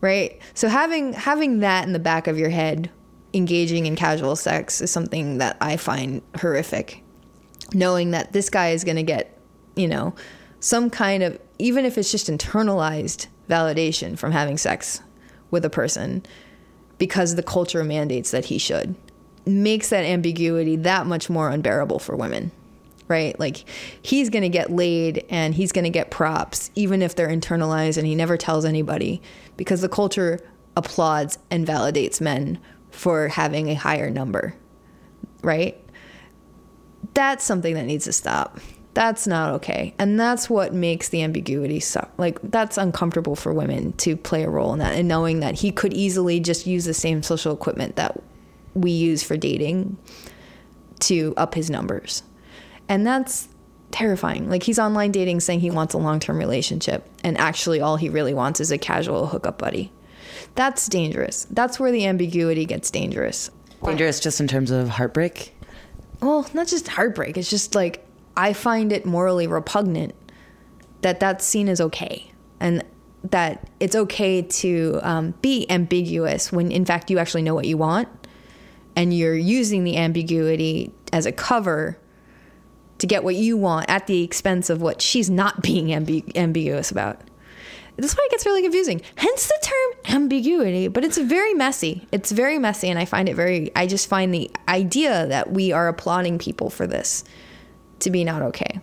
Right? So having having that in the back of your head engaging in casual sex is something that I find horrific. Knowing that this guy is going to get, you know, some kind of even if it's just internalized validation from having sex with a person because the culture mandates that he should makes that ambiguity that much more unbearable for women right? Like he's going to get laid and he's going to get props, even if they're internalized and he never tells anybody because the culture applauds and validates men for having a higher number, right? That's something that needs to stop. That's not okay. And that's what makes the ambiguity suck. Like, that's uncomfortable for women to play a role in that and knowing that he could easily just use the same social equipment that we use for dating to up his numbers and that's terrifying. Like he's online dating saying he wants a long term relationship, and actually all he really wants is a casual hookup buddy. That's dangerous. That's where the ambiguity gets dangerous. Dangerous just in terms of heartbreak? Well, not just heartbreak. It's just like I find it morally repugnant that that's seen as okay. And that it's okay to um, be ambiguous when in fact you actually know what you want and you're using the ambiguity as a cover to get what you want at the expense of what she's not being ambi- ambiguous about. That's why it gets really confusing. Hence the term ambiguity, but it's very messy. It's very messy, and I find it very, I just find the idea that we are applauding people for this to be not okay.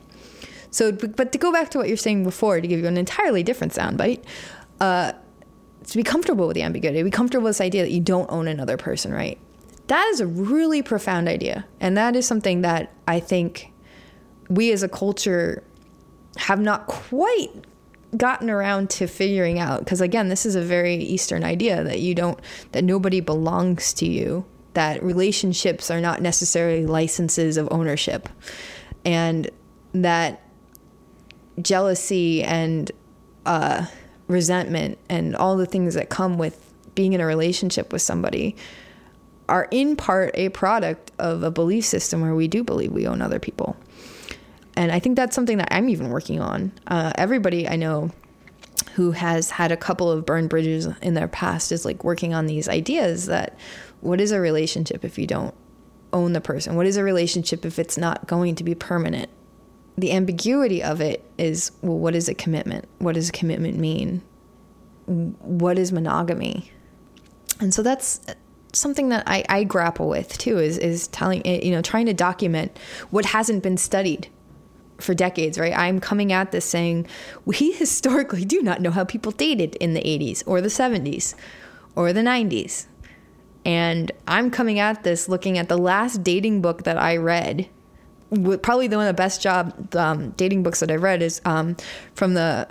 So, but to go back to what you're saying before, to give you an entirely different soundbite, uh, to be comfortable with the ambiguity, be comfortable with this idea that you don't own another person, right? That is a really profound idea. And that is something that I think we as a culture have not quite gotten around to figuring out because again this is a very eastern idea that you don't that nobody belongs to you that relationships are not necessarily licenses of ownership. And that jealousy and uh, resentment and all the things that come with being in a relationship with somebody are in part a product of a belief system where we do believe we own other people and I think that's something that I'm even working on. Uh, everybody I know who has had a couple of burned bridges in their past is like working on these ideas that what is a relationship if you don't own the person? What is a relationship if it's not going to be permanent? The ambiguity of it is well, what is a commitment? What does commitment mean? What is monogamy? And so that's something that I, I grapple with too is is telling you know trying to document what hasn't been studied for decades, right? I'm coming at this saying we <laughs> historically do not know how people dated in the 80s or the 70s or the 90s. And I'm coming at this looking at the last dating book that I read. Probably the one of the best job um, dating books that I've read is um, from the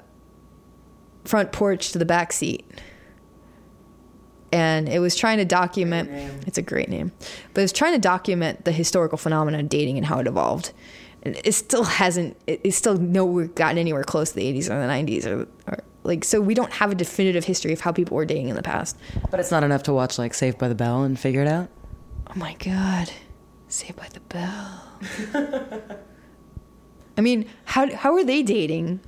front porch to the back seat. and it was trying to document. It's a great name, but it's trying to document the historical phenomenon of dating and how it evolved. And it still hasn't. It, it's still nowhere gotten anywhere close to the 80s or the 90s or, or like so. We don't have a definitive history of how people were dating in the past. But it's not enough to watch like Saved by the Bell and figure it out. Oh my god, Saved by the Bell. <laughs> I mean, how how are they dating?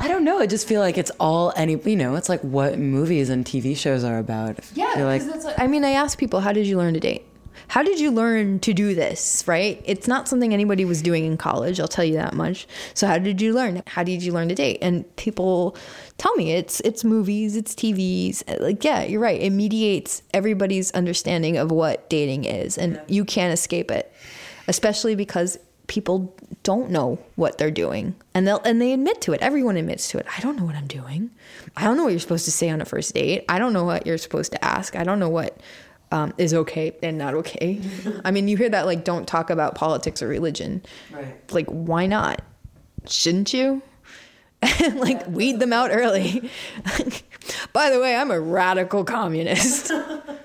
I don't know. I just feel like it's all any. You know, it's like what movies and TV shows are about. I feel like that's what, I mean, I ask people, how did you learn to date? How did you learn to do this, right? It's not something anybody was doing in college, I'll tell you that much. So how did you learn? How did you learn to date? And people tell me it's it's movies, it's TVs. Uh, like yeah, you're right. It mediates everybody's understanding of what dating is and you can't escape it. Especially because people don't know what they're doing and they'll and they admit to it everyone admits to it i don't know what i'm doing i don't know what you're supposed to say on a first date i don't know what you're supposed to ask i don't know what um, is okay and not okay i mean you hear that like don't talk about politics or religion Right. like why not shouldn't you <laughs> like weed them out early <laughs> by the way i'm a radical communist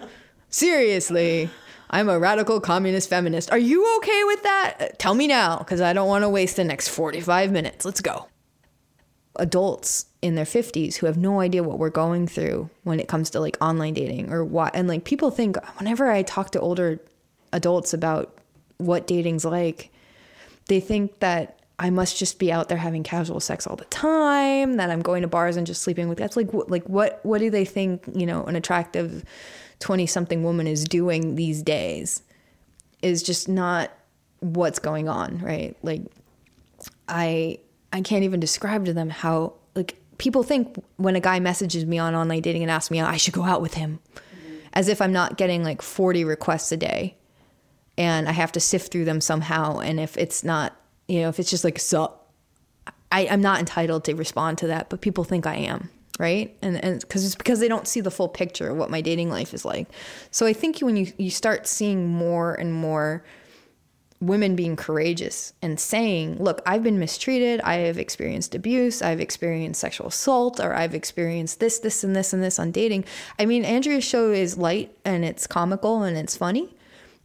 <laughs> seriously I'm a radical communist feminist. Are you okay with that? Uh, Tell me now, because I don't want to waste the next 45 minutes. Let's go. Adults in their 50s who have no idea what we're going through when it comes to like online dating or what. And like people think, whenever I talk to older adults about what dating's like, they think that I must just be out there having casual sex all the time, that I'm going to bars and just sleeping with that's like what like what what do they think, you know, an attractive 20 something woman is doing these days is just not what's going on, right? Like I I can't even describe to them how people think when a guy messages me on online dating and asks me I should go out with him. As if I'm not getting like 40 requests a day. And I have to sift through them somehow. And if it's not, you know, if it's just like so I, I'm not entitled to respond to that, but people think I am right? And and because it's because they don't see the full picture of what my dating life is like. So i think when you you start seeing more and more women being courageous and saying look i've been mistreated. I have experienced abuse. I've experienced sexual assault or i've experienced this this and this and this on dating. I mean andrea's show is light and it's comical and it's funny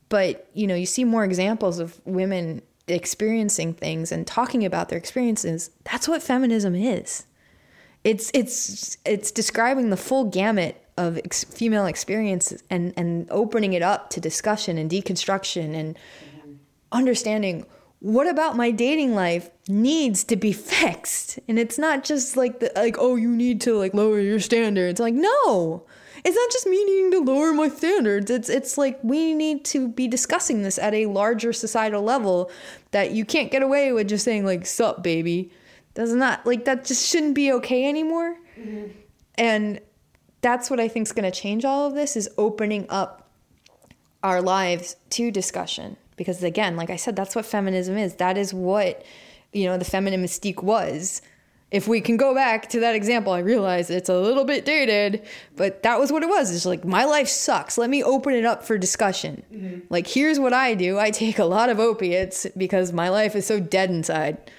but you know you see more examples of women experiencing things and talking about their experiences. That's what feminism is. It's it's it's describing the full gamut of ex- female experiences and and opening it up to discussion and deconstruction and understanding what about my dating life needs to be fixed? And it's not just like the like oh you need to like lower your standards. Like no! It's not just me needing to lower my standards. It's it's like we need to be discussing this at a larger societal level that you can't get away with just saying like sup baby. Does not that like that just shouldn't be okay anymore. Mm-hmm. And that's what i think is going to change all of this is opening up our lives to discussion because again like i said that's what feminism is. That is what you know the feminine mystique was. If we can go back to that example i realize it's a little bit dated but that was what it was. It's like my life sucks. Let me open it up for discussion. Mm-hmm. Like here's what i do. I take a lot of opiates because my life is so dead inside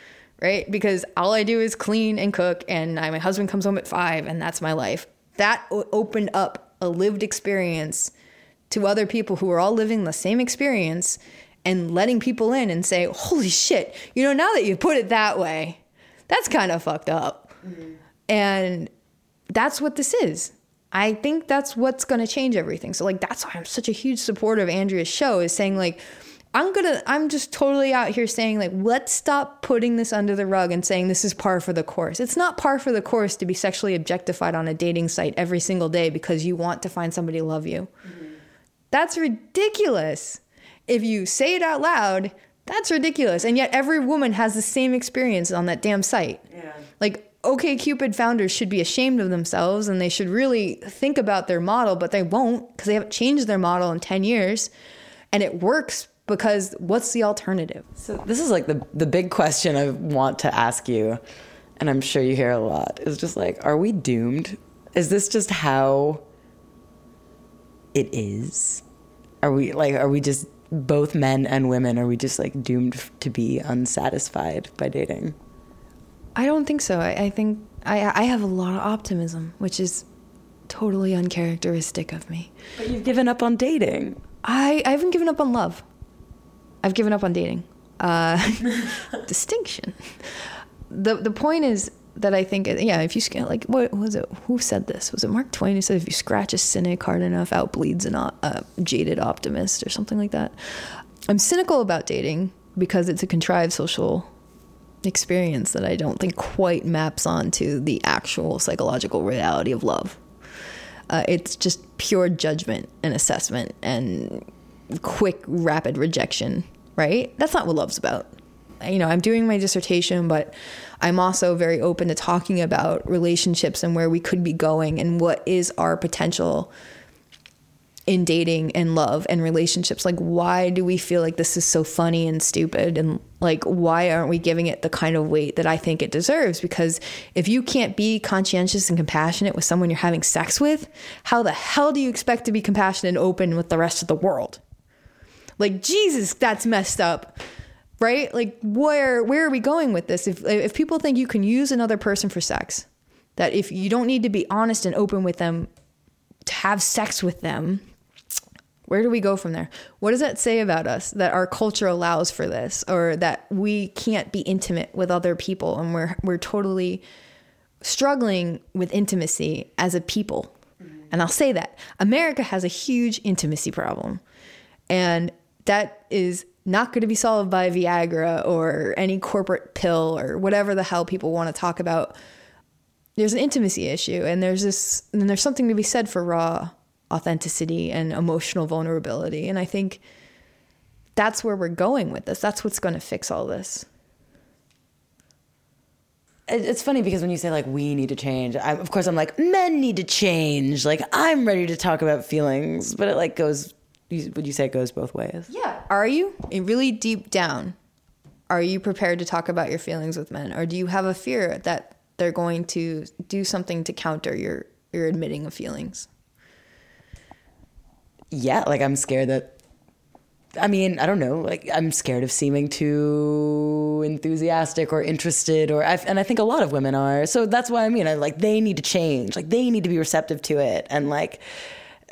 right? Because all i do is clean and cook and I, my husband comes home at five and that's my life. That o- opened up a lived experience to other people who are all living the same experience and letting people in and say, holy shit, you know, now that you put it that way, that's kind of fucked up. Mm-hmm. And that's what this is. I think that's what's going to change everything. So, like, that's why I'm such a huge supporter of Andrea's show is saying, like, I'm gonna, I'm just totally out here saying, like, let's stop putting this under the rug and saying this is par for the course. It's not par for the course to be sexually objectified on a dating site every single day because you want to find somebody to love you. Mm-hmm. That's ridiculous. If you say it out loud, that's ridiculous. And yet every woman has the same experience on that damn site. Yeah. Like OK Cupid founders should be ashamed of themselves and they should really think about their model, but they won't because they haven't changed their model in 10 years. And it works because what's the alternative? So this is like the the big question I want to ask you, and I'm sure you hear a lot. Is just like, are we doomed? Is this just how it is? Are we like, are we just both men and women? Are we just like doomed to be unsatisfied by dating? I don't think so. I, I think I, I have a lot of optimism, which is totally uncharacteristic of me. But you've given up on dating. I, I haven't given up on love. I've given up on dating. Uh, <laughs> distinction. The the point is that I think yeah, if you like what was it? Who said this? Was it Mark Twain who said if you scratch a cynic hard enough, out bleeds a jaded optimist or something like that. I'm cynical about dating because it's a contrived social experience that I don't think quite maps onto the actual psychological reality of love. Uh, it's just pure judgment and assessment and quick, rapid rejection, right? That's not what love's about. You know, I'm doing my dissertation, but I'm also very open to talking about relationships and where we could be going and what is our potential in dating and love and relationships. Like, why do we feel like this is so funny and stupid? And like, why aren't we giving it the kind of weight that I think it deserves? Because if you can't be conscientious and compassionate with someone you're having sex with, how the hell do you expect to be compassionate and open with the rest of the world? Like, Jesus, that's messed up. Right? Like where where are we going with this? If if people think you can use another person for sex, that if you don't need to be honest and open with them to have sex with them, where do we go from there? What does that say about us that our culture allows for this or that we can't be intimate with other people and we're we're totally struggling with intimacy as a people? And I'll say that America has a huge intimacy problem. And that is not going to be solved by Viagra or any corporate pill or whatever the hell people want to talk about. There's an intimacy issue and there's this and there's something to be said for raw authenticity and emotional vulnerability. And I think that's where we're going with this. That's what's going to fix all this. It's funny because when you say like we need to change, I, of course I'm like men need to change. Like I'm ready to talk about feelings, but it like goes. Would you say it goes both ways? Yeah. Are you really deep down? Are you prepared to talk about your feelings with men, or do you have a fear that they're going to do something to counter your your admitting of feelings? yeah, like I'm scared that. I mean, I don't know. Like I'm scared of seeming too enthusiastic or interested, or I've, and I think a lot of women are. So that's why I mean, I like they need to change. Like they need to be receptive to it, and like.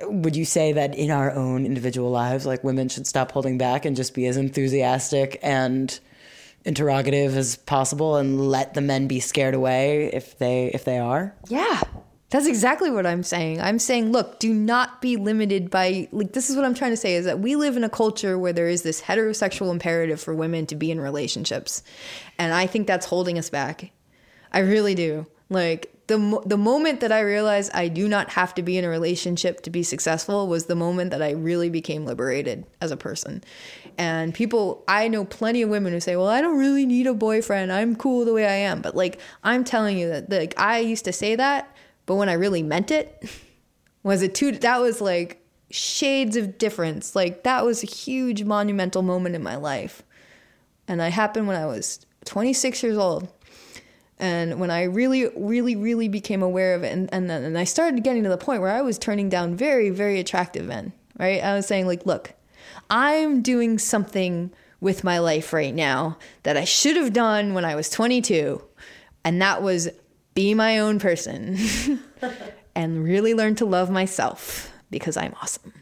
Would you say that in our own individual lives, like women should stop holding back and just be as enthusiastic and interrogative as possible and let the men be scared away if they if they are? Yeah. That's exactly what I'm saying. I'm saying, look, do not be limited by like this is what I'm trying to say is that we live in a culture where there is this heterosexual imperative for women to be in relationships. And I think that's holding us back. I really do. Like the the moment that I realized I do not have to be in a relationship to be successful was the moment that I really became liberated as a person. And people, I know plenty of women who say, "Well, I don't really need a boyfriend. I'm cool the way I am." But like I'm telling you that like I used to say that, but when I really meant it, <laughs> was it too that was like shades of difference. Like that was a huge monumental moment in my life. And that happened when I was 26 years old and when I really, really, really became aware of it, and, and then and I started getting to the point where I was turning down very, very attractive men, right? I was saying, like, look, I'm doing something with my life right now that I should have done when I was 22, and that was be my own person <laughs> and really learn to love myself because I'm awesome.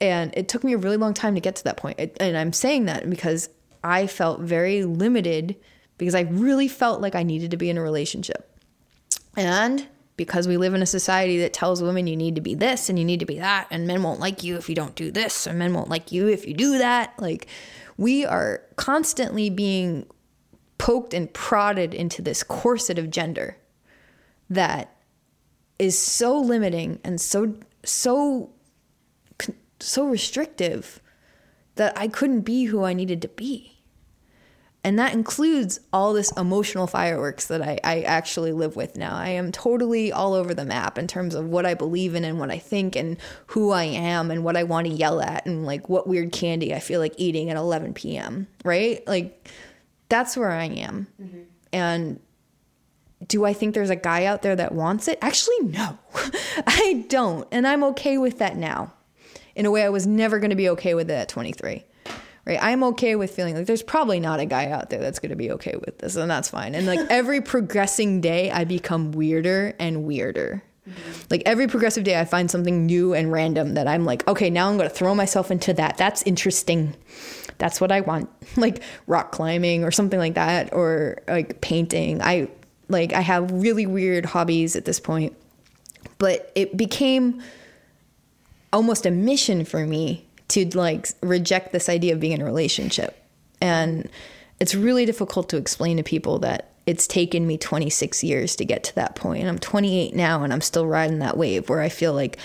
And it took me a really long time to get to that point. And I'm saying that because I felt very limited because I really felt like I needed to be in a relationship. And because we live in a society that tells women you need to be this and you need to be that, and men won't like you if you don't do this, and men won't like you if you do that. Like, we are constantly being poked and prodded into this corset of gender that is so limiting and so, so, so restrictive that I couldn't be who I needed to be. And that includes all this emotional fireworks that I, I actually live with now. I am totally all over the map in terms of what I believe in and what I think and who I am and what I want to yell at and like what weird candy I feel like eating at 11 p.m. Right? Like that's where I am. Mm-hmm. And do I think there's a guy out there that wants it? Actually, no, <laughs> I don't. And I'm okay with that now in a way I was never going to be okay with it at 23 right? I'm okay with feeling like there's probably not a guy out there that's going to be okay with this, and that's fine. And like every <laughs> progressing day, I become weirder and weirder mm-hmm. Like every progressive day, I find something new and random that I'm like, okay, now I'm going to throw myself into that. That's interesting. That's what I want. <laughs> Like rock climbing or something like that, or like painting. I like, I have really weird hobbies at this point, but it became almost a mission for me to like reject this idea of being in a relationship. And it's really difficult to explain to people that it's taken me 26 years to get to that point. I'm 28 now and I'm still riding that wave where I feel like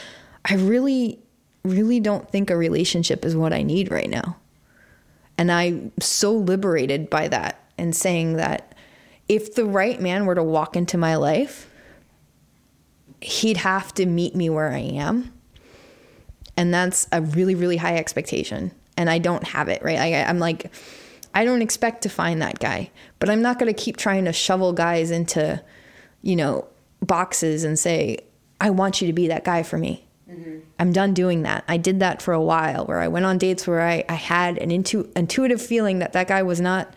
I really, really don't think a relationship is what I need right now. And I'm so liberated by that and saying that if the right man were to walk into my life, he'd have to meet me where I am. And that's a really, really high expectation. And I don't have it, right? I, I'm like, I don't expect to find that guy, but I'm not going to keep trying to shovel guys into, you know, boxes and say, I want you to be that guy for me. Mm-hmm. I'm done doing that. I did that for a while where I went on dates where I, I had an intu- intuitive feeling that that guy was not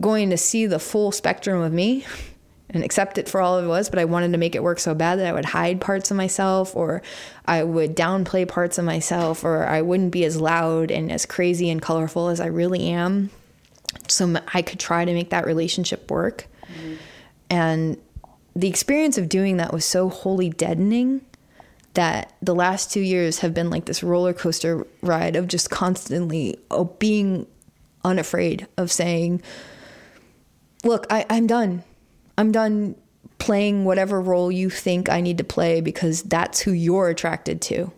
going to see the full spectrum of me <laughs> and accept it for all it was, but I wanted to make it work so bad that I would hide parts of myself or I would downplay parts of myself or I wouldn't be as loud and as crazy and colorful as I really am so I could try to make that relationship work. Mm-hmm. And the experience of doing that was so wholly deadening that the last two years have been like this roller coaster ride of just constantly being unafraid of saying, Look, I, I'm done. I'm done playing whatever role you think I need to play because that's who you're attracted to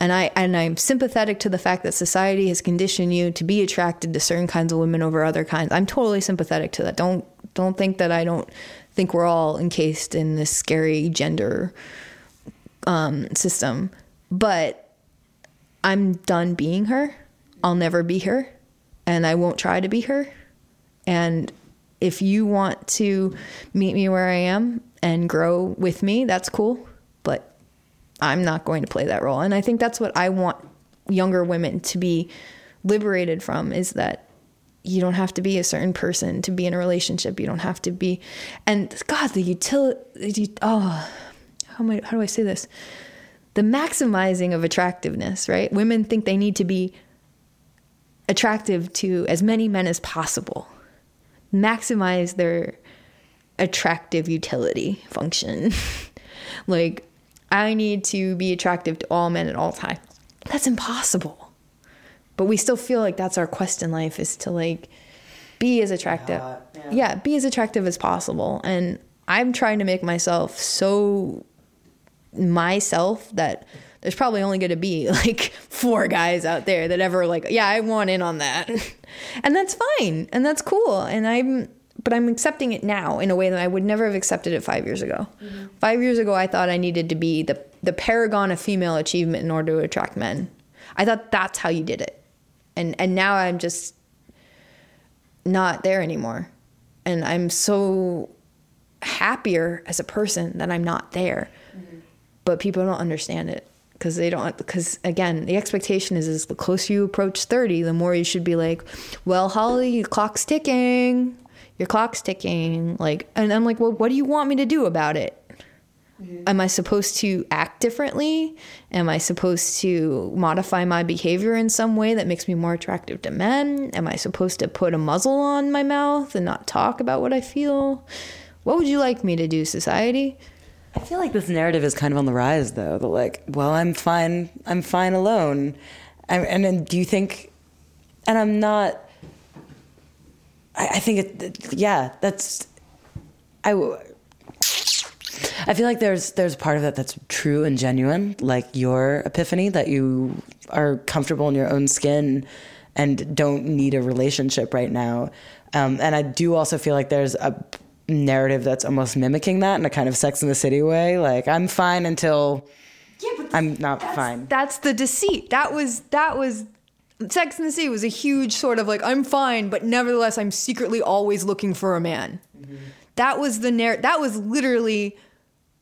and I and I'm sympathetic to the fact that society has conditioned you to be attracted to certain kinds of women over other kinds. I'm totally sympathetic to that. Don't don't think that I don't think we're all encased in this scary gender um, system. But I'm done being her. I'll never be her, and I won't try to be her. And if you want to meet me where I am and grow with me, that's cool. But I'm not going to play that role. And I think that's what I want younger women to be liberated from is that you don't have to be a certain person to be in a relationship. You don't have to be, and God, the utility. Oh, how am I? How do I say this? The maximizing of attractiveness, right? Women think they need to be attractive to as many men as possible, maximize their attractive utility function. <laughs> like I need to be attractive to all men at all times. That's impossible. But we still feel like that's our quest in life is to like be as attractive. Yeah, yeah. yeah, be as attractive as possible. And I'm trying to make myself so myself that there's probably only going to be <laughs> like four guys out there that ever like, yeah, I want in on that. <laughs> and that's fine. And that's cool. And I'm but I'm accepting it now in a way that I would never have accepted it five years ago. Mm-hmm. Five years ago, I thought I needed to be the the paragon of female achievement in order to attract men. I thought that's how you did it, and and now I'm just not there anymore, and I'm so happier as a person that I'm not there. Mm-hmm. But people don't understand it because they don't because again the expectation is is the closer you approach 30 the more you should be like well holly your clock's ticking. Your clock's ticking. Like and i'm like well what do you want me to do about it? Mm-hmm. am i supposed to act differently? Am i supposed to modify my behavior in some way that makes me more attractive to men? Am i supposed to put a muzzle on my mouth and not talk about what i feel? What would you like me to do society I feel like this narrative is kind of on the rise, though. That like, well, I'm fine. I'm fine alone. and, and do you think? And I'm not I, I think it, yeah, that's, I, I feel like there's there's part of that that's true and genuine, like your epiphany that you are comfortable in your own skin and don't need a relationship right now. Um, and I do also feel like there's a narrative that's almost mimicking that in a kind of Sex in the City way. Like I'm fine until yeah, but I'm not that's, fine. That's the deceit. That was that was Sex in the City was a huge sort of like I'm fine, but nevertheless I'm secretly always looking for a man. Mm-hmm. That was the narr- That was literally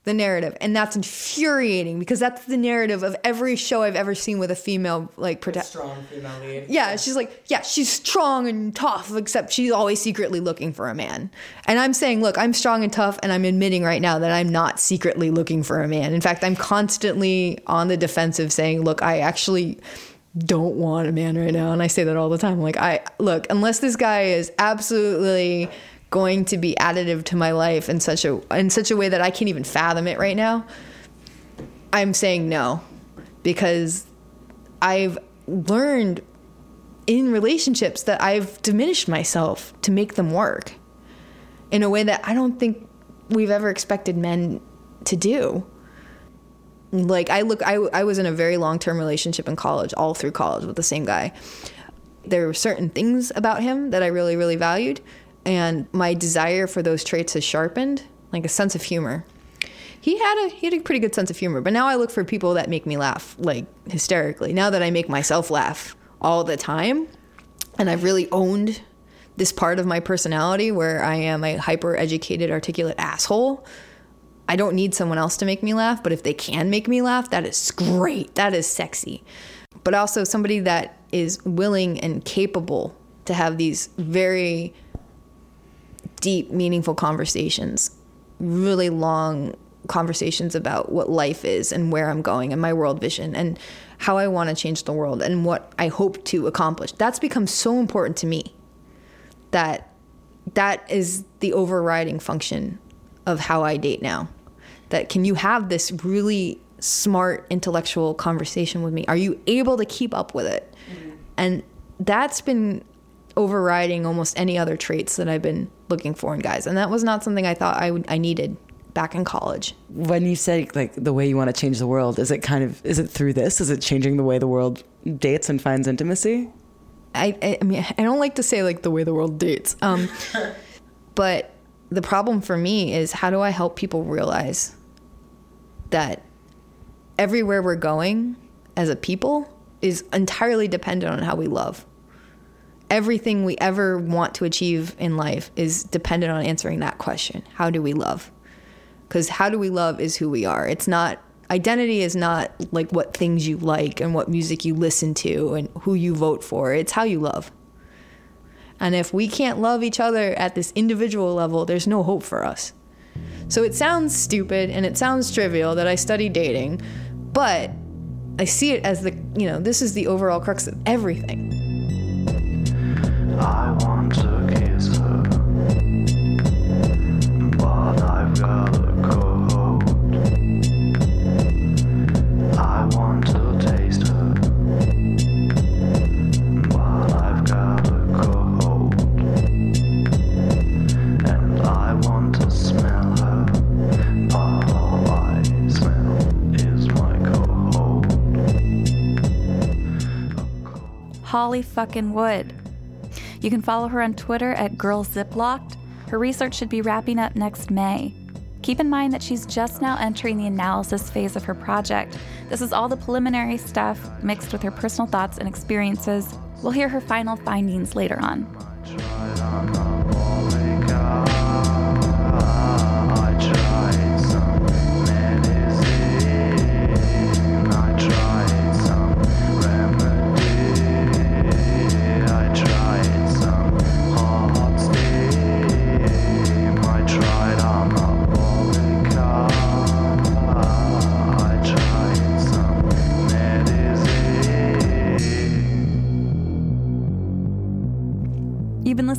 the narrative. And that's infuriating because that's the narrative of every show i've ever seen with a female like protect Strong female lead. yeah she's like yeah she's strong and tough except she's always secretly looking for a man. And i'm saying look i'm strong and tough and i'm admitting right now that i'm not secretly looking for a man. In fact i'm constantly on the defensive saying look i actually don't want a man right now. And i say that all the time. Like i look unless this guy is absolutely going to be additive to my life in such a in such a way that i can't even fathom it right now i'm saying no. Because i've learned in relationships that i've diminished myself to make them work in a way that i don't think we've ever expected men to do. Like i look i, I was in a very long-term relationship in college all through college with the same guy. There were certain things about him that i really really valued and my desire for those traits has sharpened like a sense of humor he had a he had a pretty good sense of humor but now i look for people that make me laugh like hysterically now that i make myself laugh all the time and i've really owned this part of my personality where i am a hyper educated articulate asshole I don't need someone else to make me laugh, but if they can make me laugh, that is great. That is sexy. But also somebody that is willing and capable to have these very deep, meaningful conversations, really long conversations about what life is and where I'm going and my world vision and how I want to change the world and what I hope to accomplish. That's become so important to me that that is the overriding function of how I date now. That can you have this really smart intellectual conversation with me? Are you able to keep up with it? Mm-hmm. And that's been overriding almost any other traits that I've been looking for in guys. And that was not something I thought I would I needed back in college. When you say like the way you want to change the world, is it kind of is it through this? Is it changing the way the world dates and finds intimacy? I I, I mean I don't like to say like the way the world dates. Um <laughs> but the problem for me is how do I help people realize that everywhere we're going as a people is entirely dependent on how we love. Everything we ever want to achieve in life is dependent on answering that question How do we love? Because how do we love is who we are. It's not, identity is not like what things you like and what music you listen to and who you vote for. It's how you love. And if we can't love each other at this individual level, there's no hope for us. So it sounds stupid and it sounds trivial that I study dating, but I see it as the, you know, this is the overall crux of everything. Holly fucking Wood. You can follow her on Twitter at girlziplocked. Her research should be wrapping up next May. Keep in mind that she's just now entering the analysis phase of her project. This is all the preliminary stuff mixed with her personal thoughts and experiences. We'll hear her final findings later on.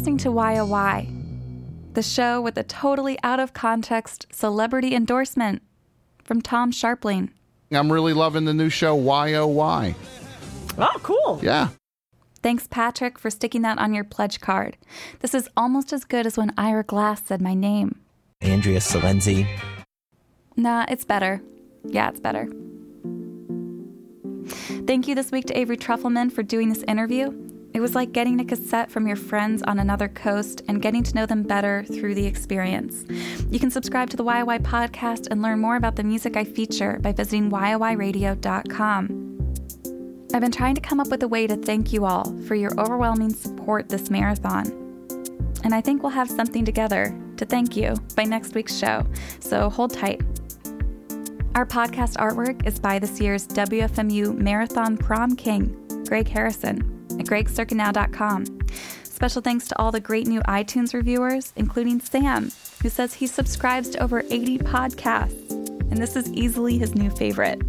Listening to Why Oh the show with a totally out of context celebrity endorsement from Tom Scharpling. I'm really loving the new show Why Oh Why. Oh, cool. Yeah. Thanks, Patrick, for sticking that on your pledge card. This is almost as good as when Ira Glass said my name. Andrea Silenzi. Nah, it's better. Yeah, it's better. Thank you this week to Avery Trufelman for doing this interview. It was like getting a cassette from your friends on another coast and getting to know them better through the experience. You can subscribe to the YY podcast and learn more about the music I feature by visiting YYRadio.com. I've been trying to come up with a way to thank you all for your overwhelming support this marathon. And I think we'll have something together to thank you by next week's show, so hold tight. Our podcast artwork is by this year's WFMU Marathon Prom King, Greg Harrison, at gregcircanow.com. Special thanks to all the great new iTunes reviewers, including Sam, who says he subscribes to over 80 podcasts, and this is easily his new favorite.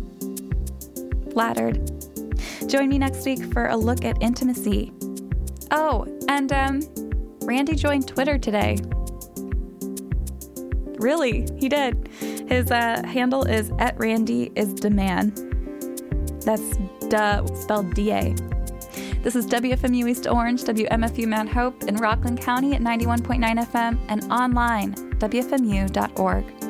Flattered. Join me next week for a look at intimacy. Oh, and um, Randy joined Twitter today. Really, he did. His uh, handle is at Randy is Deman. That's duh spelled D A. This is WFMU East Orange, WMFU Mount Hope in Rockland County at 91.9 FM and online, WFMU.org.